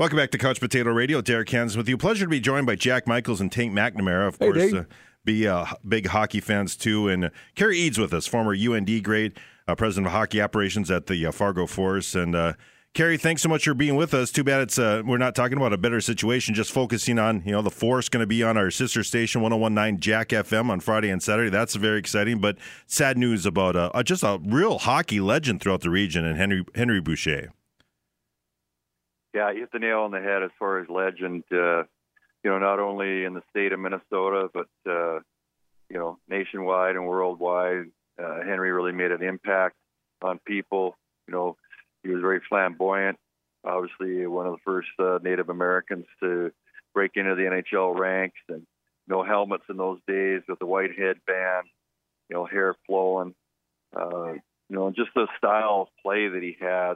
Welcome back to Couch Potato Radio. Derek Hanson with you. Pleasure to be joined by Jack Michaels and Tank McNamara, of Hey, course. Uh, be uh, big hockey fans too, and uh, Cary Eades with us, former UND grade, uh, president of hockey operations at the uh, Fargo Force. And uh, Cary, thanks so much for being with us. Too bad it's uh, we're not talking about a better situation, just focusing on you know the Force going to be on our sister station 101.9 Jack FM on Friday and Saturday. That's very exciting, but sad news about uh, uh, just a real hockey legend throughout the region, and Henry Henry Boucha. Yeah, you hit the nail on the head as far as legend. Uh, you know, not only in the state of Minnesota, but uh, you know, nationwide and worldwide. Uh, Henry really made an impact on people. You know, he was very flamboyant. Obviously, one of the first uh, Native Americans to break into the NHL ranks, and no helmets in those days with the white headband. You know, hair flowing. Uh, you know, just the style of play that he had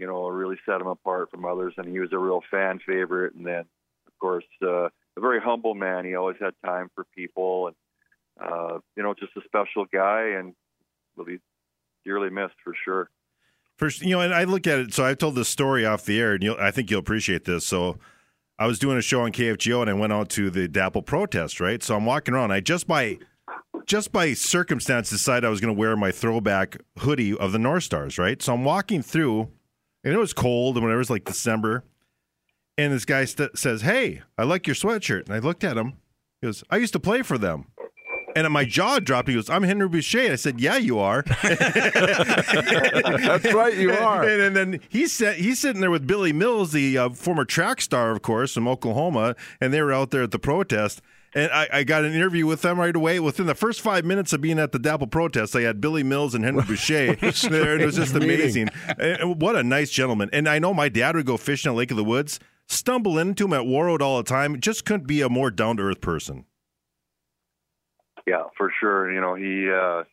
you know, really set him apart from others. And he was a real fan favorite. And then, of course, uh, a very humble man. He always had time for people, and uh, you know, just a special guy, and will be dearly missed for sure. First, you know, and I look at it. So I told this story off the air, and you'll, I think you'll appreciate this. So I was doing a show on KFGO, and I went out to the DAPL protest. Right, so I'm walking around. I just by just by circumstance decided I was going to wear my throwback hoodie of the North Stars. Right, so I'm walking through, and it was cold, and whatever. It was like December, and this guy st- says, "Hey, I like your sweatshirt." And I looked at him. He goes, "I used to play for them." And my jaw dropped. He goes, "I'm Henry Boucha." And I said, "Yeah, you are." That's right, you are. And, and then he's set, he's sitting there with Billy Mills, the uh, former track star, of course, from Oklahoma, and they were out there at the protest. And I, I got an interview with them right away. Within the first five minutes of being at the DAPL protest, I had Billy Mills and Henry Boucha there. It was just amazing. And what a nice gentleman. And I know my dad would go fishing at Lake of the Woods, stumble into him at Warroad all the time. Just couldn't be a more down to earth person. Yeah, for sure. You know, he uh,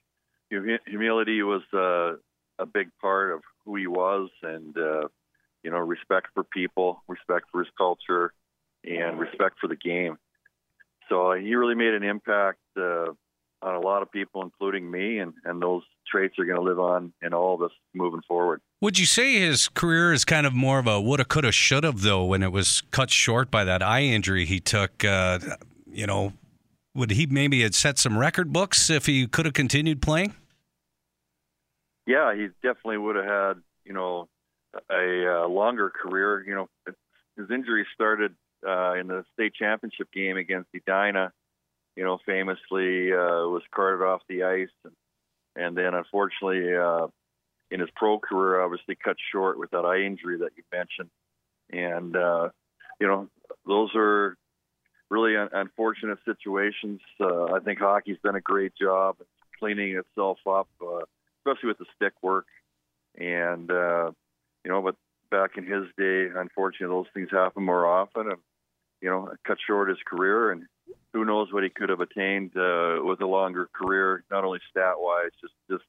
humility was uh, a big part of who he was, and uh, you know, respect for people, respect for his culture, and respect for the game. So he really made an impact uh, on a lot of people, including me, and, and those traits are going to live on in all of us moving forward. Would you say his career is kind of more of a woulda, coulda, shoulda, though, when it was cut short by that eye injury he took? Uh, you know, would he maybe had set some record books if he could have continued playing? Yeah, he definitely would have had, you know, a, uh longer career. You know, his injury started uh, in the state championship game against Edina. You know, famously uh, was carted off the ice, and, and then unfortunately, uh, in his pro career, obviously cut short with that eye injury that you mentioned. And uh, you know, those are really un- unfortunate situations. Uh, I think hockey's done a great job cleaning itself up, uh, especially with the stick work. And uh, you know, but back in his day, unfortunately, those things happen more often, and you know, cut short his career. And who knows what he could have attained uh, with a longer career, not only stat wise, just just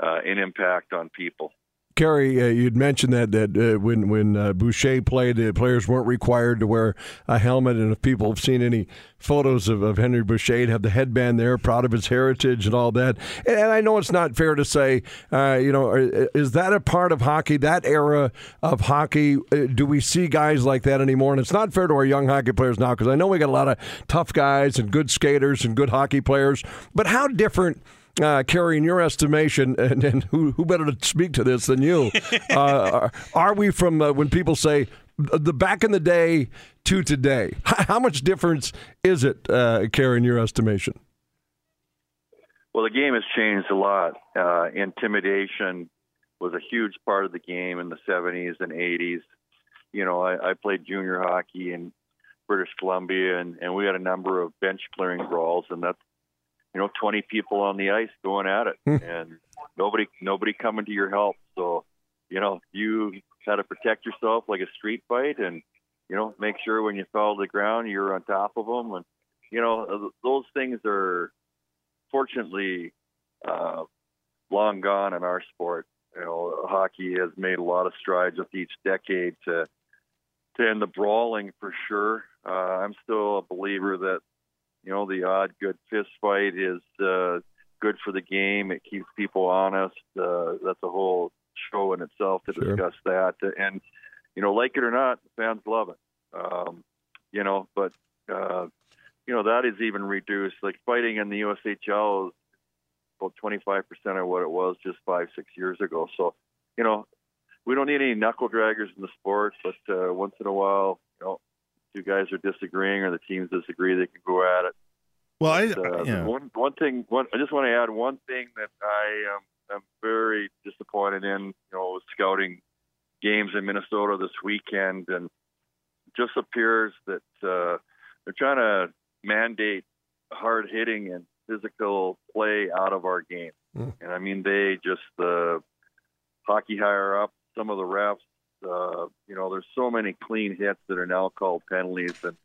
uh, an impact on people. Cary, uh, you'd mentioned that that uh, when when uh, Boucha played, the players weren't required to wear a helmet, and if people have seen any photos of, of Henry Boucha, have the headband there, proud of his heritage and all that. And, and I know it's not fair to say, uh, you know, is that a part of hockey? That era of hockey, uh, do we see guys like that anymore? And it's not fair to our young hockey players now because I know we got a lot of tough guys and good skaters and good hockey players, but how different? Uh, Cary, in your estimation, and, and who, who better to speak to this than you? uh, are, are we from uh, when people say the back in the day to today? How much difference is it, uh, Cary, in your estimation? Well, the game has changed a lot. Uh, intimidation was a huge part of the game in the 70s and 80s. You know, I, I played junior hockey in British Columbia, and, and we had a number of bench clearing brawls, and that's you know 20 people on the ice going at it, and nobody nobody coming to your help. So, you know, you had to protect yourself like a street fight, and you know, make sure when you fell to the ground, you're on top of them, and you know, those things are fortunately uh, long gone in our sport. You know, hockey has made a lot of strides with each decade to to end the brawling for sure. Uh, I'm still a believer that you know the odd good fist fight is uh, good for the game. It keeps people honest. Uh, that's a whole show in itself to Sure. discuss that. And you know, like it or not, fans love it. Um, you know, but uh, you know that is even reduced. Like fighting in the USHL is about 25 percent of what it was just five, six years ago. So, you know, we don't need any knuckle draggers in the sport, but uh, once in a while, you know, two guys are disagreeing or the teams disagree, they can go at it. Well, I, Uh, yeah. One one thing. One, I just want to add one thing that I am am very disappointed in. You know, scouting games in Minnesota this weekend, and just appears that uh, they're trying to mandate hard hitting and physical play out of our game. Mm. And I mean, they just the hockey higher up, some of the refs. Uh, you know, there's so many clean hits that are now called penalties, and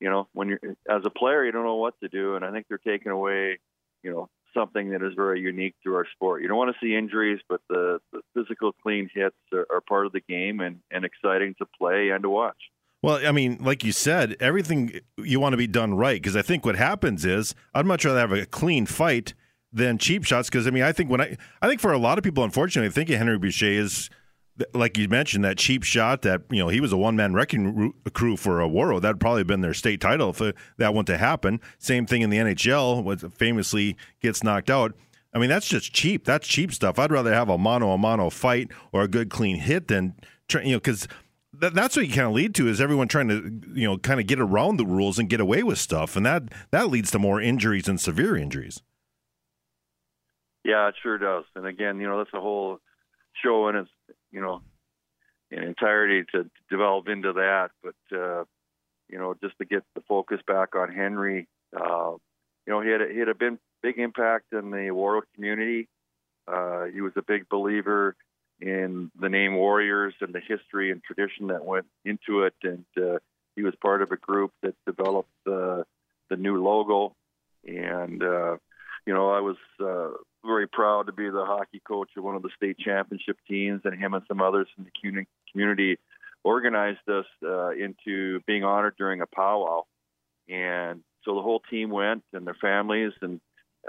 you know, when you're as a player, you don't know what to do, and I think they're taking away, you know, something that is very unique to our sport. You don't want to see injuries, but the, the physical clean hits are, are part of the game and, and exciting to play and to watch. Well, I mean, like you said, everything you want to be done right because I think what happens is I'd much rather have a clean fight than cheap shots because I mean I think when I I think for a lot of people, unfortunately, thinking Henry Boucha is like you mentioned that cheap shot that you know he was a one man wrecking crew for a Warroad that'd probably been their state title if uh, that went to happen. Same thing in the NHL, what famously gets knocked out. I mean that's just cheap. That's cheap stuff. I'd rather have a mono a mono fight or a good clean hit than you know because that, that's what you kind of lead to is everyone trying to you know kind of get around the rules and get away with stuff, and that that leads to more injuries and severe injuries. Yeah, it sure does. And again, you know, that's a whole show in its, you know, in entirety to, develop into that. But uh, you know, just to get the focus back on Henry, uh, you know, he had a, he had a big, big impact in the Warrior community. Uh, he was a big believer in the name Warriors and the history and tradition that went into it, and uh, he was part of a group that developed uh, the new logo. And uh, you know, I was uh, very proud to be the hockey coach of one of the state championship teams, and him and some others in the community, organized us uh, into being honored during a powwow. And so the whole team went, and their families and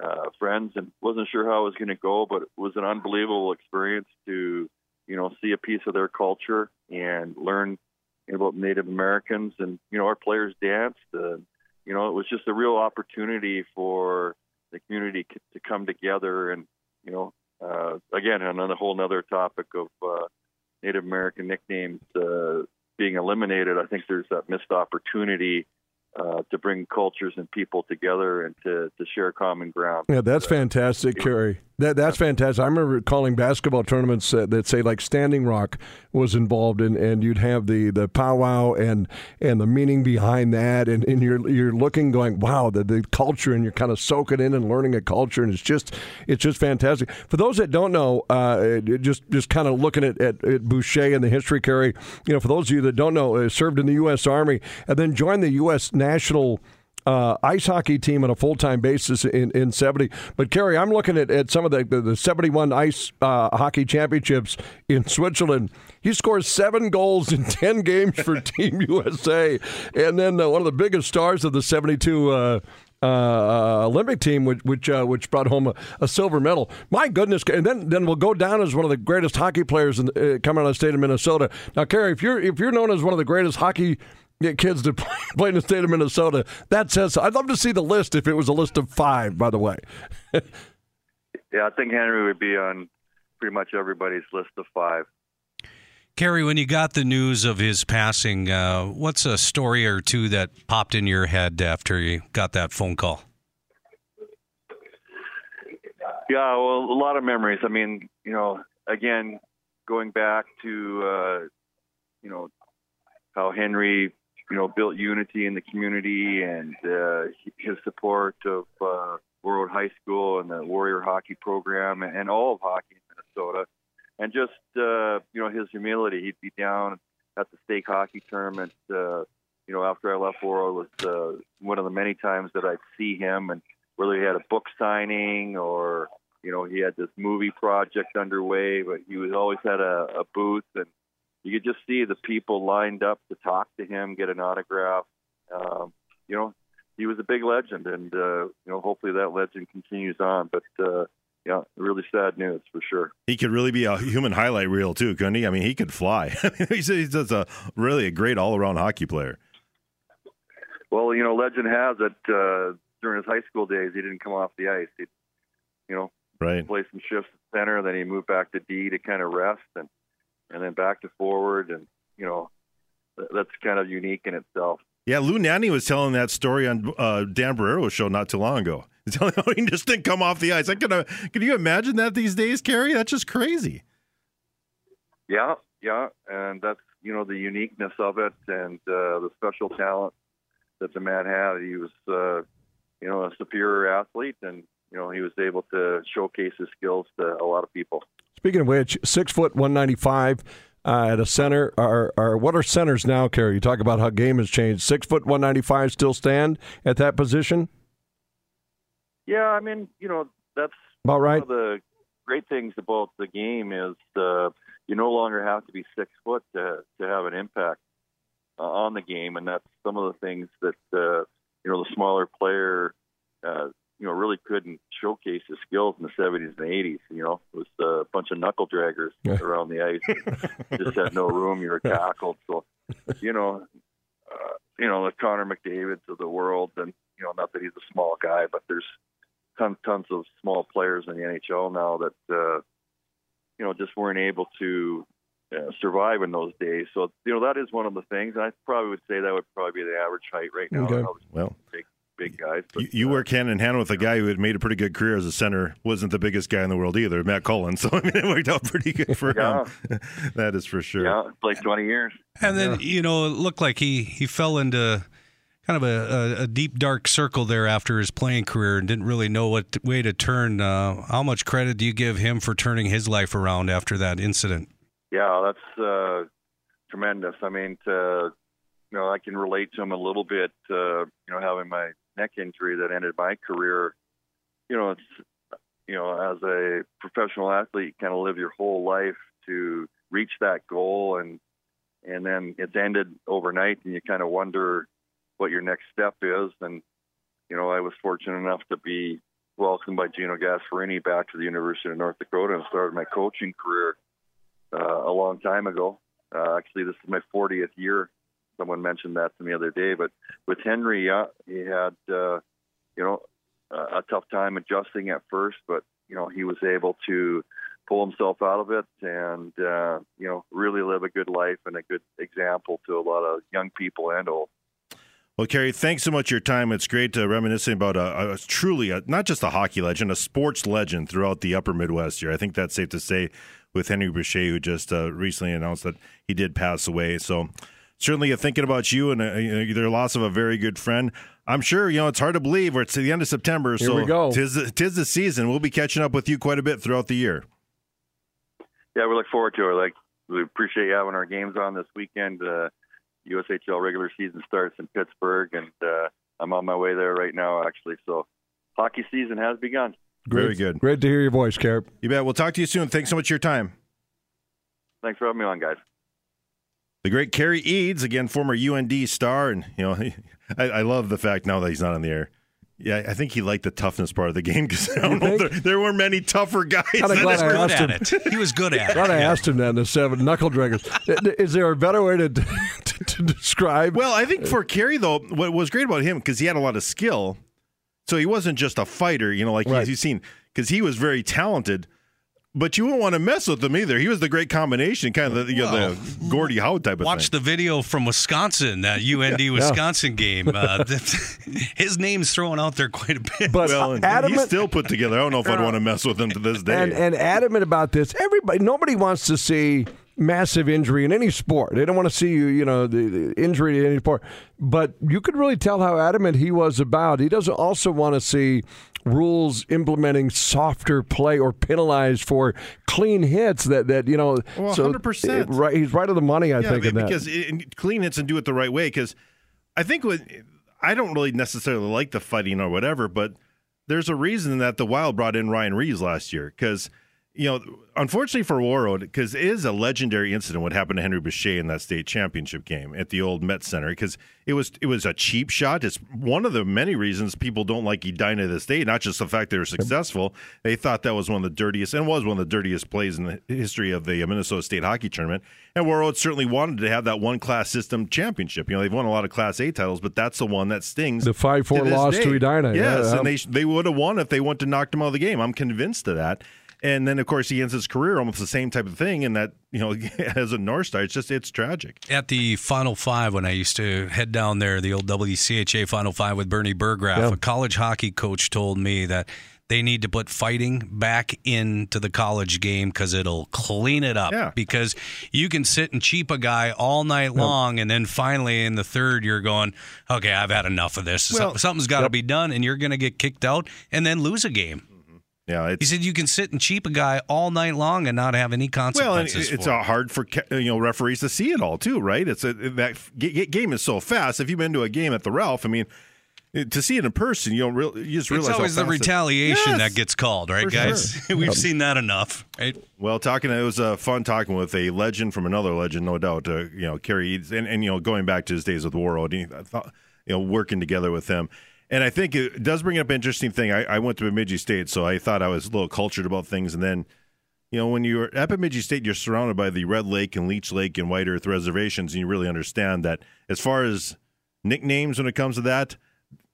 uh, friends, and wasn't sure how it was going to go, but it was an unbelievable experience to, you know, see a piece of their culture and learn about Native Americans, and you know, our players danced. Uh, you know, it was just a real opportunity for the community to come together and you know uh, again on a whole other topic of uh, Native American nicknames uh, being eliminated. I think there's that missed opportunity uh, to bring cultures and people together and to, to share common ground. Yeah, that's fantastic, Cary. That that's fantastic. I remember calling basketball tournaments uh, that say like Standing Rock was involved in, and you'd have the, the powwow and and the meaning behind that, and, and you're you're looking, going, wow, the, the culture, and you're kind of soaking in and learning a culture, and it's just it's just fantastic. For those that don't know, uh, just just kind of looking at, at, at Boucha and the history, Cary, you know, for those of you that don't know, uh, served in the U.S. Army and then joined the U.S. National uh, ice hockey team on a full time basis in, in 70. But, Cary, I'm looking at, at some of the, the, the 71 ice uh, hockey championships in Switzerland. He scores seven goals in 10 games for Team USA. And then uh, one of the biggest stars of the 72. Uh, uh, Olympic team, which which, uh, which brought home a, a, silver medal. My goodness! And then then we'll go down as one of the greatest hockey players in, uh, coming out of the state of Minnesota. Now, Cary, if you're if you're known as one of the greatest hockey get kids to play, play in the state of Minnesota. That says I'd love to see the list if it was a list of five. By the way, yeah, I think Henry would be on pretty much everybody's list of five. Cary, when you got the news of his passing, uh, what's a story or two that popped in your head after you got that phone call? Yeah, well, a lot of memories. I mean, you know, again, going back to, uh, you know, how Henry you know, built unity in the community and uh, his support of uh, Warroad High School and the Warrior Hockey Program and all of hockey in Minnesota. And just, uh, you know, his humility. He'd be down at the stake hockey tournament, uh, you know, after I left Warroad was uh, one of the many times that I'd see him and whether he had a book signing or, you know, he had this movie project underway, but he was always had a, a booth and you could just see the people lined up to talk to him, get an autograph. Um, you know, he was a big legend, and uh, you know, hopefully that legend continues on. But uh, yeah, really sad news for sure. He could really be a human highlight reel too, couldn't he? I mean, he could fly. he's, he's just a really a great all around hockey player. Well, you know, legend has it. Uh, during his high school days, he didn't come off the ice. He, you know, right. play some shifts at center, then he moved back to D to kind of rest, and and then back to forward, and you know, that's kind of unique in itself. Yeah, Lou Nanne was telling that story on uh, Dan Barreiro's show not too long ago. He's telling how he just didn't come off the ice. I can, uh, can you imagine that these days, Cary? That's just crazy. Yeah, yeah, and that's you know the uniqueness of it and uh, the special talent that the man had. He was, uh, you know, a superior athlete, and you know he was able to showcase his skills to a lot of people. Speaking of which, six foot one ninety five. Uh, at a center, are, are what are centers now, Cary? You talk about how game has changed. Six foot one ninety five still stand at that position. Yeah, I mean, you know, that's about right. One of the great things about the game is uh, you no longer have to be six foot to to have an impact uh, on the game, and that's some of the things that uh, you know the smaller player, uh, you know, really couldn't showcase his skills in the '70s and '80s. You know, it was a bunch of knuckle draggers around the ice, just had no room. You were tackled, so you know, uh, you know the Connor McDavid's of the world, and you know, not that he's a small guy, but there's tons tons of small players in the NHL now that uh, you know just weren't able to uh, survive in those days. So you know that is one of the things. And I probably would say that would probably be the average height right now. Okay. Well, big big guys. But, you, you uh, work hand in hand with a guy who had made a pretty good career as a center. wasn't the biggest guy in the world either, Matt Cullen. So I mean, it worked out pretty good for Yeah. him. that is for sure. Yeah, it's like 20 years. And then you know, it looked like he he fell into kind of a, a, a deep dark circle there after his playing career and didn't really know what way to turn. Uh, how much credit do you give him for turning his life around after that incident? Yeah, that's uh, tremendous. I mean, to, you know, I can relate to him a little bit. Uh, you know, having my neck injury that ended my career. You know, it's you know, as a professional athlete, you kind of live your whole life to reach that goal, and and then it's ended overnight, and you kind of wonder what your next step is. And you know, I was fortunate enough to be welcomed by Gino Gasparini back to the University of North Dakota and started my coaching career uh, a long time ago. Uh, actually, this is my 40th year. Someone mentioned that to me the other day. But with Henry, yeah, he had, uh, you know, a a tough time adjusting at first, but you know, he was able to pull himself out of it and uh, you know, really live a good life and a good example to a lot of young people and old. Well, Cary, thanks so much for your time. It's great to reminiscing about a, a truly a, not just a hockey legend, a sports legend throughout the Upper Midwest here. I think that's safe to say with Henry Boucha, who just uh, recently announced that he did pass away. So certainly thinking about you and uh, you know, the loss of a very good friend. I'm sure you know it's hard to believe we're at the end of September. Here so we go. Tis, the- tis the season. We'll be catching up with you quite a bit throughout the year. Yeah, we look forward to it. Like we appreciate you having our games on this weekend. Uh, USHL regular season starts in Pittsburgh, and uh, I'm on my way there right now, actually. So hockey season has begun. Very good. Great to hear your voice, Carp. You bet. We'll talk to you soon. Thanks so much for your time. Thanks for having me on, guys. The great Cary Eades, again, former UND star, and you know, I, I love the fact now that he's not on the air. Yeah, I think he liked the toughness part of the game because I don't know, there, there were many tougher guys. Kinda glad I group. Good asked at it. He was good at Glad it. I Yeah. asked him that in the seven knuckle draggers. Is there a better way to to, to describe? Well, I think for Cary though, what was great about him because he had a lot of skill, so he wasn't just a fighter. You know, like Right. you've seen, because he was very talented. But you wouldn't want to mess with him either. He was the great combination, kind of the, you know, Well, the Gordie Howe type of Watch thing. Watch the video from Wisconsin, that UND Wisconsin game. Uh, his name's thrown out there quite a bit. but well, and adamant, he's still put together. I don't know if I'd want to mess with him to this day. and and adamant about this. Everybody, nobody wants to see massive injury in any sport. They don't want to see you, you know, the, the injury in any sport. But you could really tell how adamant he was about. He doesn't also want to see rules implementing softer play or penalized for clean hits. That that you know, Well, so 100%. right, he's right on the money. I yeah, think in that. because it, clean hits and do it the right way. Because I think what I don't really necessarily like the fighting or whatever, but there's a reason that the Wild brought in Ryan Reaves last year because you know, unfortunately for Warroad, because it is a legendary incident what happened to Henry Boucha in that state championship game at the old Met Center, because it was it was a cheap shot. It's one of the many reasons people don't like Edina this day, not just the fact they were successful. They thought that was one of the dirtiest, and was one of the dirtiest plays in the history of the Minnesota State hockey tournament. And Warroad certainly wanted to have that one class system championship. You know, they've won a lot of Class A titles, but that's the one that stings. The five four to loss day. to Edina. Yes, Yeah, and they they would have won if they went to knock them out of the game. I'm convinced of that. And then, of course, he ends his career almost the same type of thing. And that, you know, as a North Star, it's just, it's tragic. At the Final Five, when I used to head down there, the old WCHA Final Five with Bernie Burgraff, Yeah. a college hockey coach told me that they need to put fighting back into the college game because it'll clean it up. Yeah. Because you can sit and cheap a guy all night long, and then finally in the third, you're going, okay, I've had enough of this. Well- Something's got to be done, and you're going to get kicked out and then lose a game. Yeah. He said you can sit and cheap a guy all night long and not have any consequences. well, and consequences. it's for it. uh, hard for, you know, referees to see it all, too, right? It's a, that g- g- game is so fast. If you've been to a game at the Ralph, I mean, to see it in person, you don't real, you just realize It's always how the fast it- retaliation Yes! that gets called, right, For guys? We've seen that enough, right? Well, talking, it was uh, fun talking with a legend from another legend, no doubt. Uh, you know, Cary Eades, and, and you know, going back to his days with Warroad, he- you know, working together with him. And I think it does bring up an interesting thing. I, I went to Bemidji State, so I thought I was a little cultured about things. And then, you know, when you're at Bemidji State, you're surrounded by the Red Lake and Leech Lake and White Earth reservations, and you really understand that as far as nicknames when it comes to that,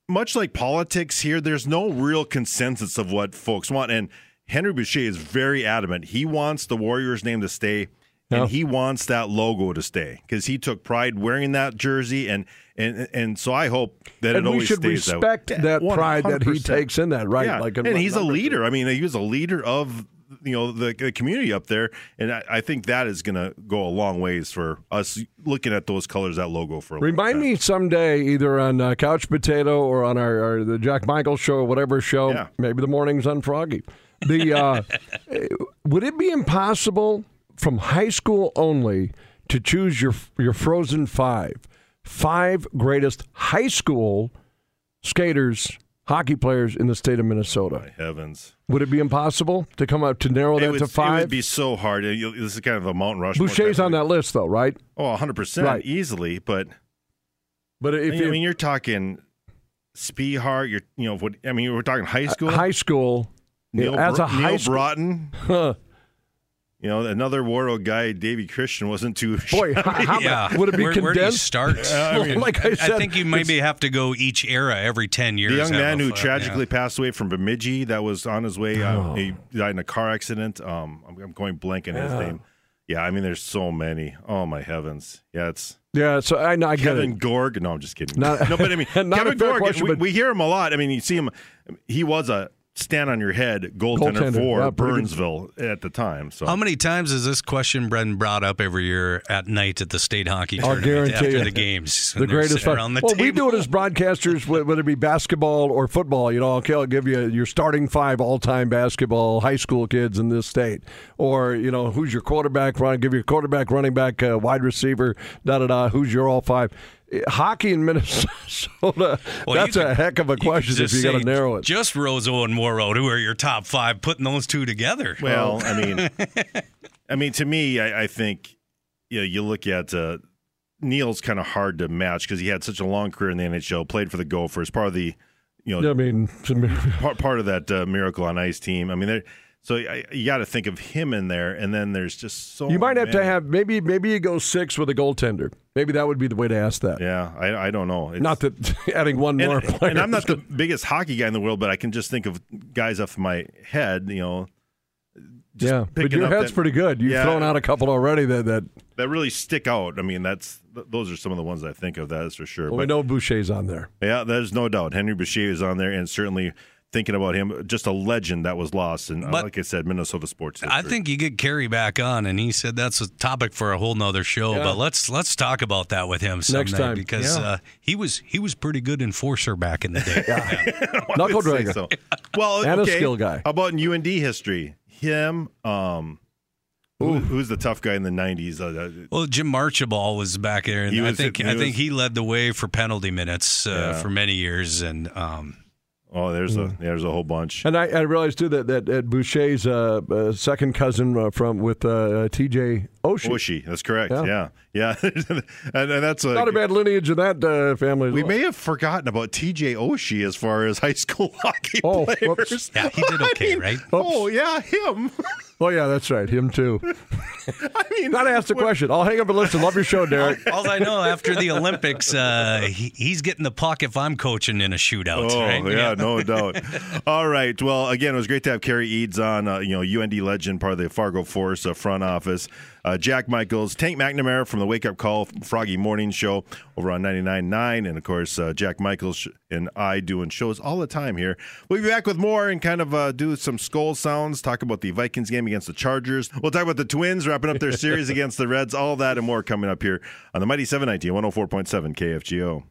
much like politics here, there's no real consensus of what folks want. And Henry Boucha is very adamant. He wants the Warriors name to stay, And he wants that logo to stay because he took pride wearing that jersey. And and and so I hope that and it we always should stays respect that, that, pride that he takes in that, right? Yeah. Like, and he's a leader. I mean, he was a leader of you know the, the community up there, and I, I think that is going to go a long ways for us looking at those colors, that logo for. Remind me someday, either on uh, Couch Potato or on our, our the Jack Michael show or whatever show, Yeah. maybe the mornings on Froggy. The uh, would it be impossible from high school only to choose your your Frozen Five, five greatest high school skaters, hockey players in the state of Minnesota? My heavens. Would it be impossible to come up to narrow It that would, to it would be so hard. You- This is kind of a Mount Rushmore. Boucha's on that list, though, right? Oh, 100% Right. easily. But But if I you mean, you're talking Speehart, you're, you know, what, I mean, we're talking high school. high school, Neal, as a high Neal school, Broten, you know, another Warroad guy, Davy Christian, wasn't too. boy, how, how- Yeah. would it be where, where do you condensed? start? I mean, like I said, I think you maybe have to go each era every 10 years. the young man who fun- tragically yeah. passed away from Bemidji that was on his way. Oh. Uh, he died in a car accident. Um, I'm, I'm going blank on his name. Yeah, I mean, there's so many. Oh my heavens! Yeah, it's yeah. So I, know I get Kevin it. Gorg. No, I'm just kidding. Not- no, but I mean, not a Kevin fair Gorg. question, we, but- we hear him a lot. I mean, you see him. He was a stand on your head goaltender, Goaltender, for yeah, pretty good. Burnsville at the time. So How many times is this question been brought up every year at night at the state hockey I'll tournament after you. the games? The greatest sitting fun. around the well, we do it as broadcasters, whether it be basketball or football. You know, okay, I'll give you your starting five all-time basketball high school kids in this state, or you know, who's your quarterback? Run, give you a quarterback, running back, uh, wide receiver, da da da. Who's your all five? Hockey in Minnesota. Well, that's you a heck of a you question if just you got to narrow it. Just Roseau and Warroad, who are your top five, putting those two together. Well, I mean, I mean, to me, I, I think you know, you look at uh, Neal's kind of hard to match because he had such a long career in the NHL, played for the Gophers, part of the you know I mean, part, part of that uh, Miracle on Ice team. I mean, there. So I, you got to think of him in there, and then there's just so you might have to have maybe maybe you go six with a goaltender. Maybe that would be the way to ask that. Yeah, I, I don't know. It's- Not that adding one more and, player. and I'm not the biggest hockey guy in the world, but I can just think of guys off my head. You know, just yeah, but your head's that- pretty good. You've Yeah. thrown out a couple already that that that really stick out. I mean, that's those are some of the ones I think of. That is for sure. well, we know Boucha's on there. yeah, there's no doubt. Henry Boucha is on there, and certainly thinking about him, just a legend that was lost. And uh, But- like I said, Minnesota sports. I think you get Cary back on, and he said that's a topic for a whole nother show. Yeah. But let's let's talk about that with him some Next time. because Yeah. uh, he was he was pretty good enforcer back in the day. I Knuckle dragger. So. Well, And a skill guy. How about in UND history? Him. Um, who, who's the tough guy in the '90s? Uh, Well, Jim Marchibald was back there, and He I think he I think was- he led the way for penalty minutes uh, Yeah. for many years. And um, Oh, there's a there's a whole bunch. And I, I realized too that that, that Boucha's uh, uh, second cousin uh, from with uh, T.J. Oshie. Oshie, that's correct. Yeah. Yeah, yeah, and, and that's a, Not a bad lineage in that uh, family. We well. may have forgotten about T.J. Oshie as far as high school hockey Oh, players. whoops. Yeah, he did okay, right? Oh yeah, him. Oh yeah, that's right. Him too. I mean, Not ask the question. I'll hang up and listen. Love your show, Derek. All I know after the Olympics, uh, he, he's getting the puck if I'm coaching in a shootout. Oh right? yeah, no doubt. All right. Well, again, it was great to have Cary Eades on. Uh, you know, UND legend, part of the Fargo Force uh, front office. Uh, Jack Michaels, Tank McNamara from the Wake Up Call Froggy Morning Show over on 99.9. And of course, uh, Jack Michaels and I doing shows all the time here. We'll be back with more and kind of uh, do some skull sounds, talk about the Vikings game against the Chargers. We'll talk about the Twins wrapping up their series against the Reds, all that and more coming up here on the Mighty 719 104.7 KFGO.